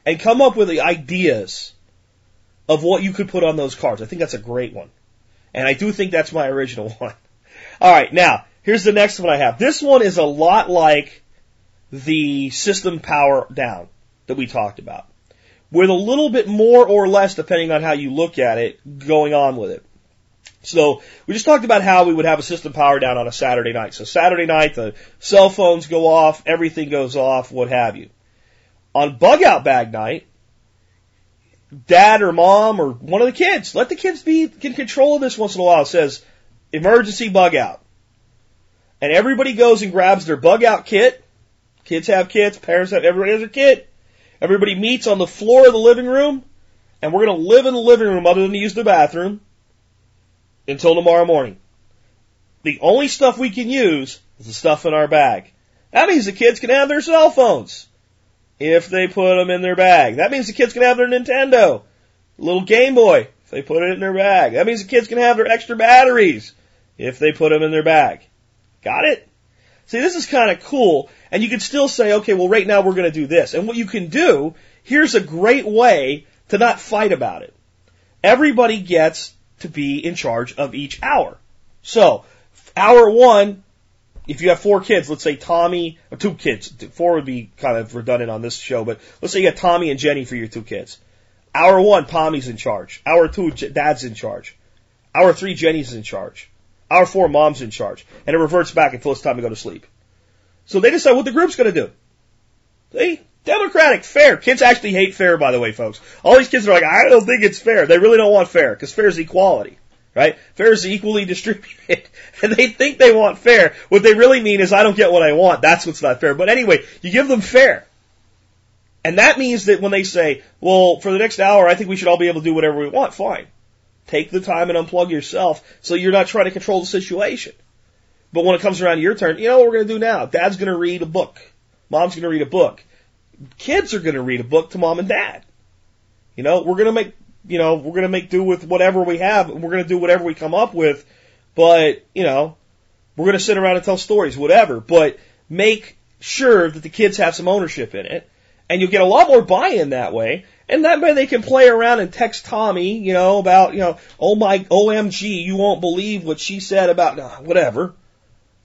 [SPEAKER 2] And come up with the ideas of what you could put on those cards. I think that's a great one. And I do think that's my original one. All right, now, here's the next one I have. This one is a lot like the system power down that we talked about, with a little bit more or less, depending on how you look at it, going on with it. So we just talked about how we would have a system power down on a Saturday night. So Saturday night, the cell phones go off, everything goes off, what have you. On bug out bag night, dad or mom or one of the kids, let the kids be in control of this once in a while. Says emergency bug out. And everybody goes and grabs their bug out kit. Kids have kits, parents have, everybody has a kit. Everybody meets on the floor of the living room, and we're going to live in the living room other than to use the bathroom until tomorrow morning. The only stuff we can use is the stuff in our bag. That means the kids can have their cell phones if they put them in their bag. That means the kids can have their Nintendo, little Game Boy, if they put it in their bag. That means the kids can have their extra batteries if they put them in their bag. Got it? See, this is kind of cool. And you can still say, okay, well, right now we're going to do this. And what you can do, here's a great way to not fight about it. Everybody gets to be in charge of each hour. So, hour one, if you have four kids, let's say Tommy, or two kids, four would be kind of redundant on this show, but let's say you got Tommy and Jenny for your two kids. Hour one, Tommy's in charge. Hour two, Dad's in charge. Hour three, Jenny's in charge. Hour four, Mom's in charge. And it reverts back until it's time to go to sleep. So they decide what the group's gonna do. See? Democratic, fair. Kids actually hate fair, by the way, folks. All these kids are like, I don't think it's fair. They really don't want fair, because fair is equality. Right? Fair is equally distributed. and they think they want fair. What they really mean is I don't get what I want. That's what's not fair. But anyway, you give them fair. And that means that when they say, well, for the next hour, I think we should all be able to do whatever we want, fine. Take the time and unplug yourself so you're not trying to control the situation. But when it comes around your turn, you know what we're going to do now? Dad's going to read a book. Mom's going to read a book. Kids are going to read a book to mom and dad. You know, we're going to make, you know, we're going to make do with whatever we have and we're going to do whatever we come up with. But, you know, we're going to sit around and tell stories, whatever. But make sure that the kids have some ownership in it. And you'll get a lot more buy-in that way. And that way they can play around and text Tommy, you know, about, you know, oh my, OMG, you won't believe what she said about, uh, whatever.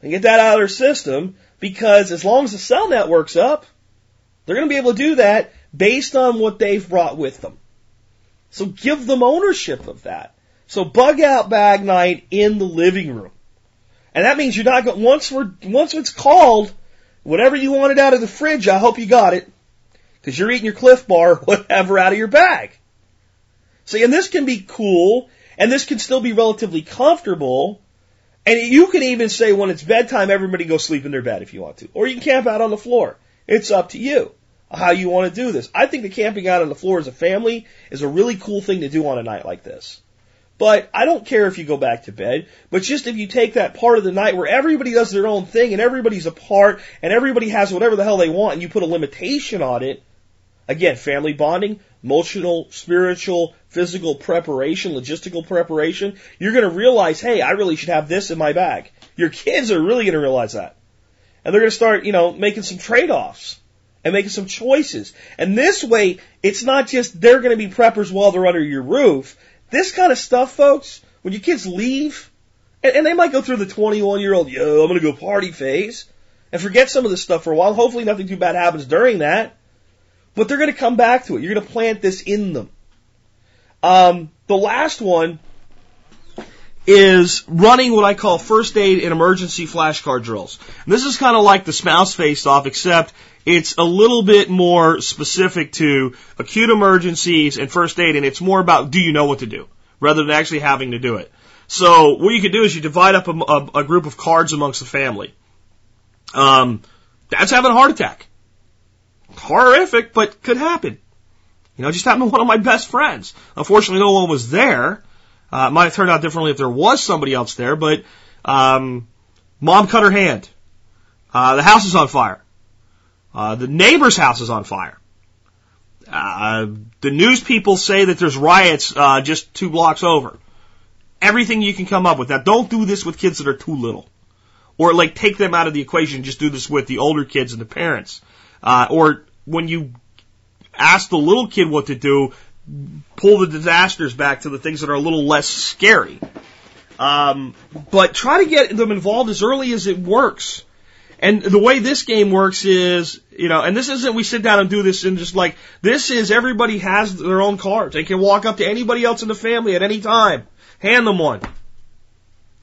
[SPEAKER 2] And get that out of their system because as long as the cell network's up, they're going to be able to do that based on what they've brought with them. So give them ownership of that. So bug out bag night in the living room. And that means you're not going, once we're, once it's called, whatever you wanted out of the fridge, I hope you got it. Cause you're eating your Clif Bar or whatever out of your bag. See, and this can be cool, and this can still be relatively comfortable, and you can even say when it's bedtime, everybody go sleep in their bed if you want to. Or you can camp out on the floor. It's up to you how you want to do this. I think the camping out on the floor as a family is a really cool thing to do on a night like this. But I don't care if you go back to bed, but just if you take that part of the night where everybody does their own thing and everybody's apart and everybody has whatever the hell they want and you put a limitation on it, again, family bonding, emotional, spiritual, physical preparation, logistical preparation, you're going to realize, hey, I really should have this in my bag. Your kids are really going to realize that. And they're going to start, you know, making some trade-offs and making some choices. And this way, it's not just they're going to be preppers while they're under your roof. This kind of stuff, folks, when your kids leave, and, and they might go through the 21 year old, yo, I'm going to go party phase, and forget some of this stuff for a while. Hopefully nothing too bad happens during that. But they're going to come back to it. You're going to plant this in them. Um, the last one is running what I call first aid and emergency flashcard drills. And this is kind of like the spouse face off, except it's a little bit more specific to acute emergencies and first aid, and it's more about do you know what to do rather than actually having to do it. So what you could do is you divide up a, a, a group of cards amongst the family. Um, dad's having a heart attack. Horrific, but could happen. You know, just happened to one of my best friends. Unfortunately, no one was there. Uh, it might have turned out differently if there was somebody else there, but um, mom cut her hand. Uh, the house is on fire. Uh, the neighbor's house is on fire. Uh, the news people say that there's riots uh, just two blocks over. Everything you can come up with. Now, don't do this with kids that are too little, or like take them out of the equation. Just do this with the older kids and the parents. Uh, or when you ask the little kid what to do, pull the disasters back to the things that are a little less scary. Um, but try to get them involved as early as it works. And the way this game works is, you know, and this isn't we sit down and do this and just like, this is everybody has their own cards. They can walk up to anybody else in the family at any time. Hand them one.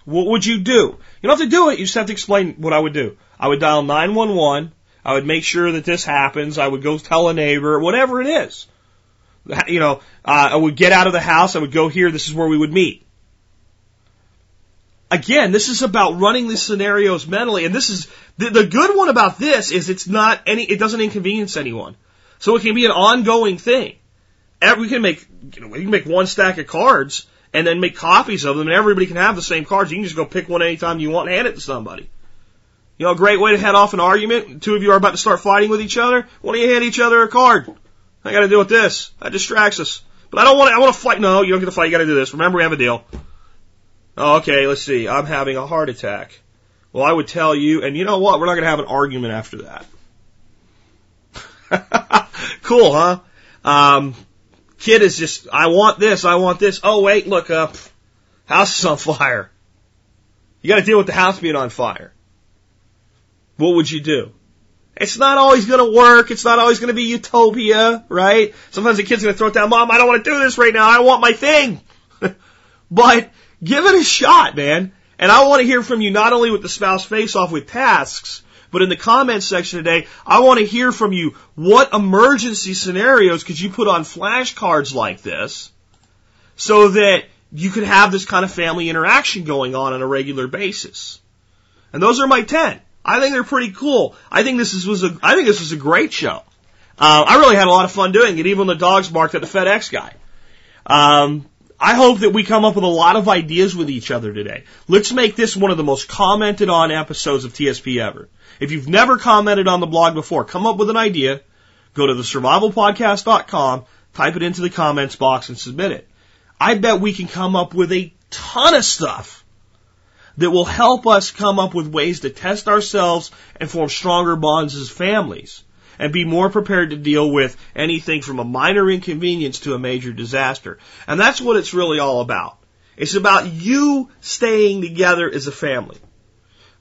[SPEAKER 2] What would you do? You don't have to do it, you just have to explain what I would do. I would dial 911. I would make sure that this happens. I would go tell a neighbor, whatever it is. You know, uh, I would get out of the house. I would go here. This is where we would meet again, this is about running these scenarios mentally, and this is the, the good one about this is it's not any, it doesn't inconvenience anyone, so it can be an ongoing thing. We can make, you know, we can make one stack of cards and then make copies of them, and everybody can have the same cards. You can just go pick one anytime you want and hand it to somebody. You know, a great way to head off an argument. Two of you are about to start fighting with each other. Why don't you hand each other a card? I got to deal with this. That distracts us. But I don't want to. I want to fight. No, you don't get to fight. You got to do this. Remember, we have a deal. Oh, okay, let's see. I'm having a heart attack. Well, I would tell you, and you know what? We're not going to have an argument after that. cool, huh? Um, kid is just, I want this, I want this. Oh, wait, look up. House is on fire. You got to deal with the house being on fire. What would you do? It's not always going to work. It's not always going to be utopia, right? Sometimes the kid's going to throw it down. Mom, I don't want to do this right now. I want my thing. but Give it a shot, man. And I want to hear from you not only with the spouse face off with tasks, but in the comments section today, I want to hear from you what emergency scenarios could you put on flashcards like this so that you could have this kind of family interaction going on on a regular basis. And those are my 10. I think they're pretty cool. I think this is, was a, I think this was a great show. Uh, I really had a lot of fun doing it, even the dogs barked at the FedEx guy. Um, I hope that we come up with a lot of ideas with each other today. Let's make this one of the most commented on episodes of TSP ever. If you've never commented on the blog before, come up with an idea, go to the survivalpodcast.com, type it into the comments box and submit it. I bet we can come up with a ton of stuff that will help us come up with ways to test ourselves and form stronger bonds as families and be more prepared to deal with anything from a minor inconvenience to a major disaster. And that's what it's really all about. It's about you staying together as a family.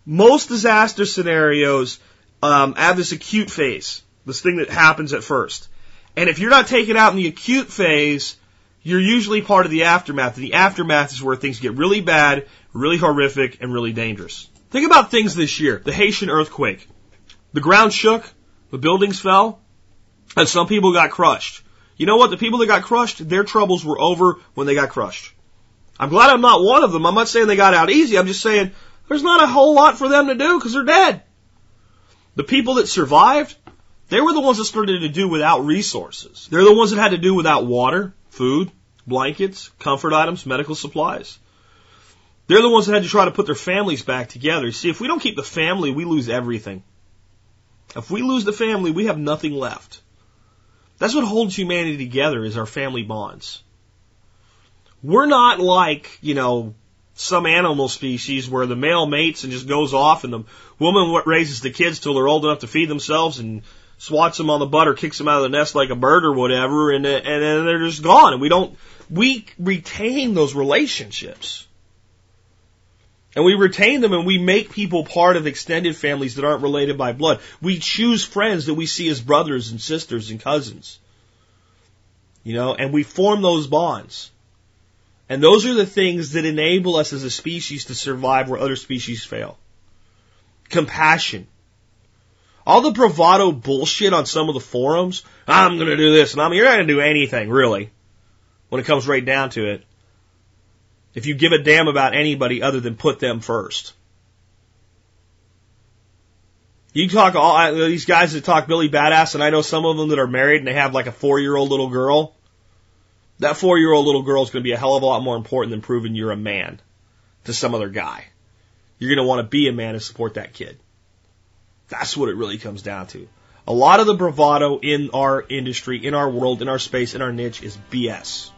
[SPEAKER 2] Most disaster scenarios um, have this acute phase, this thing that happens at first. And if you're not taken out in the acute phase, you're usually part of the aftermath. And the aftermath is where things get really bad, really horrific, and really dangerous. Think about things this year. The Haitian earthquake. The ground shook, the buildings fell, and some people got crushed. You know what? The people that got crushed, their troubles were over when they got crushed. I'm glad I'm not one of them. I'm not saying they got out easy. I'm just saying there's not a whole lot for them to do because they're dead. The people that survived, they were the ones that started to do without resources. They're the ones that had to do without water, food, blankets, comfort items, medical supplies. They're the ones that had to try to put their families back together. See, if we don't keep the family, we lose everything. If we lose the family, we have nothing left. That's what holds humanity together is our family bonds. We're not like, you know, some animal species where the male mates and just goes off and the woman raises the kids till they're old enough to feed themselves and swats them on the butt or kicks them out of the nest like a bird or whatever and, and then they're just gone and we don't, we retain those relationships. And we retain them and we make people part of extended families that aren't related by blood. We choose friends that we see as brothers and sisters and cousins. You know, and we form those bonds. And those are the things that enable us as a species to survive where other species fail. Compassion. All the bravado bullshit on some of the forums, I'm gonna do this, and I'm, you're not gonna do anything, really, when it comes right down to it if you give a damn about anybody other than put them first. You talk all these guys that talk Billy Badass, and I know some of them that are married and they have like a four year old little girl. That four year old little girl is going to be a hell of a lot more important than proving you're a man to some other guy. You're going to want to be a man and support that kid. That's what it really comes down to. A lot of the bravado in our industry, in our world, in our space, in our niche is BS.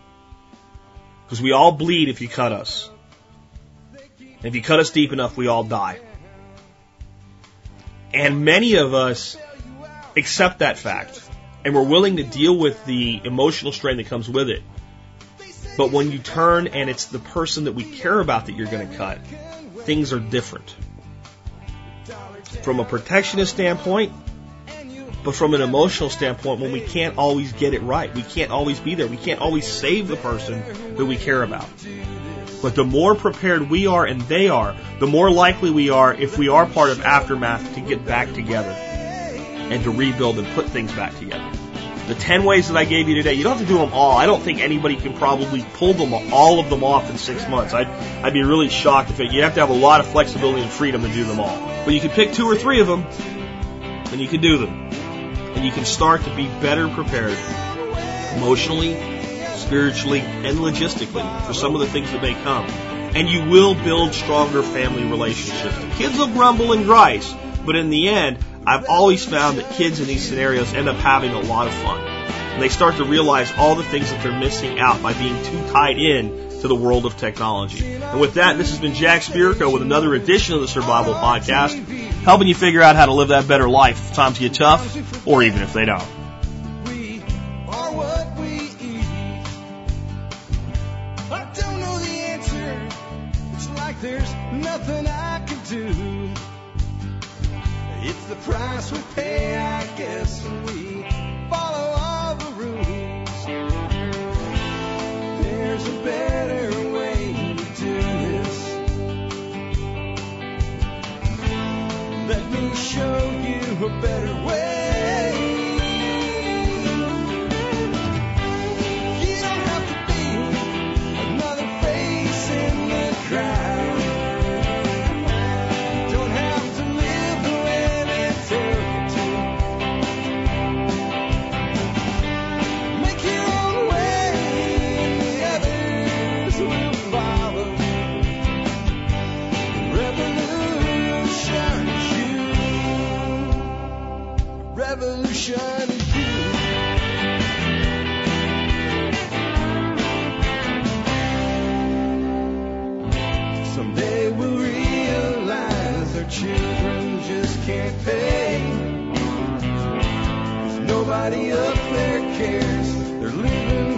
[SPEAKER 2] Because we all bleed if you cut us. If you cut us deep enough, we all die. And many of us accept that fact. And we're willing to deal with the emotional strain that comes with it. But when you turn and it's the person that we care about that you're going to cut, things are different. From a protectionist standpoint, but from an emotional standpoint, when we can't always get it right, we can't always be there, we can't always save the person that we care about. But the more prepared we are and they are, the more likely we are, if we are part of aftermath, to get back together and to rebuild and put things back together. The 10 ways that I gave you today, you don't have to do them all. I don't think anybody can probably pull them all of them off in six months. I'd, I'd be really shocked if it, you have to have a lot of flexibility and freedom to do them all. But you can pick two or three of them and you can do them and you can start to be better prepared emotionally, spiritually, and logistically for some of the things that may come. And you will build stronger family relationships. Kids will grumble and grice, but in the end, I've always found that kids in these scenarios end up having a lot of fun. And they start to realize all the things that they're missing out by being too tied in to the world of technology. And with that, this has been Jack Spirko with another edition of the Survival Podcast, helping you figure out how to live that better life if times get tough, or even if they don't.
[SPEAKER 1] children just can't pay. Nobody up there cares. They're leaving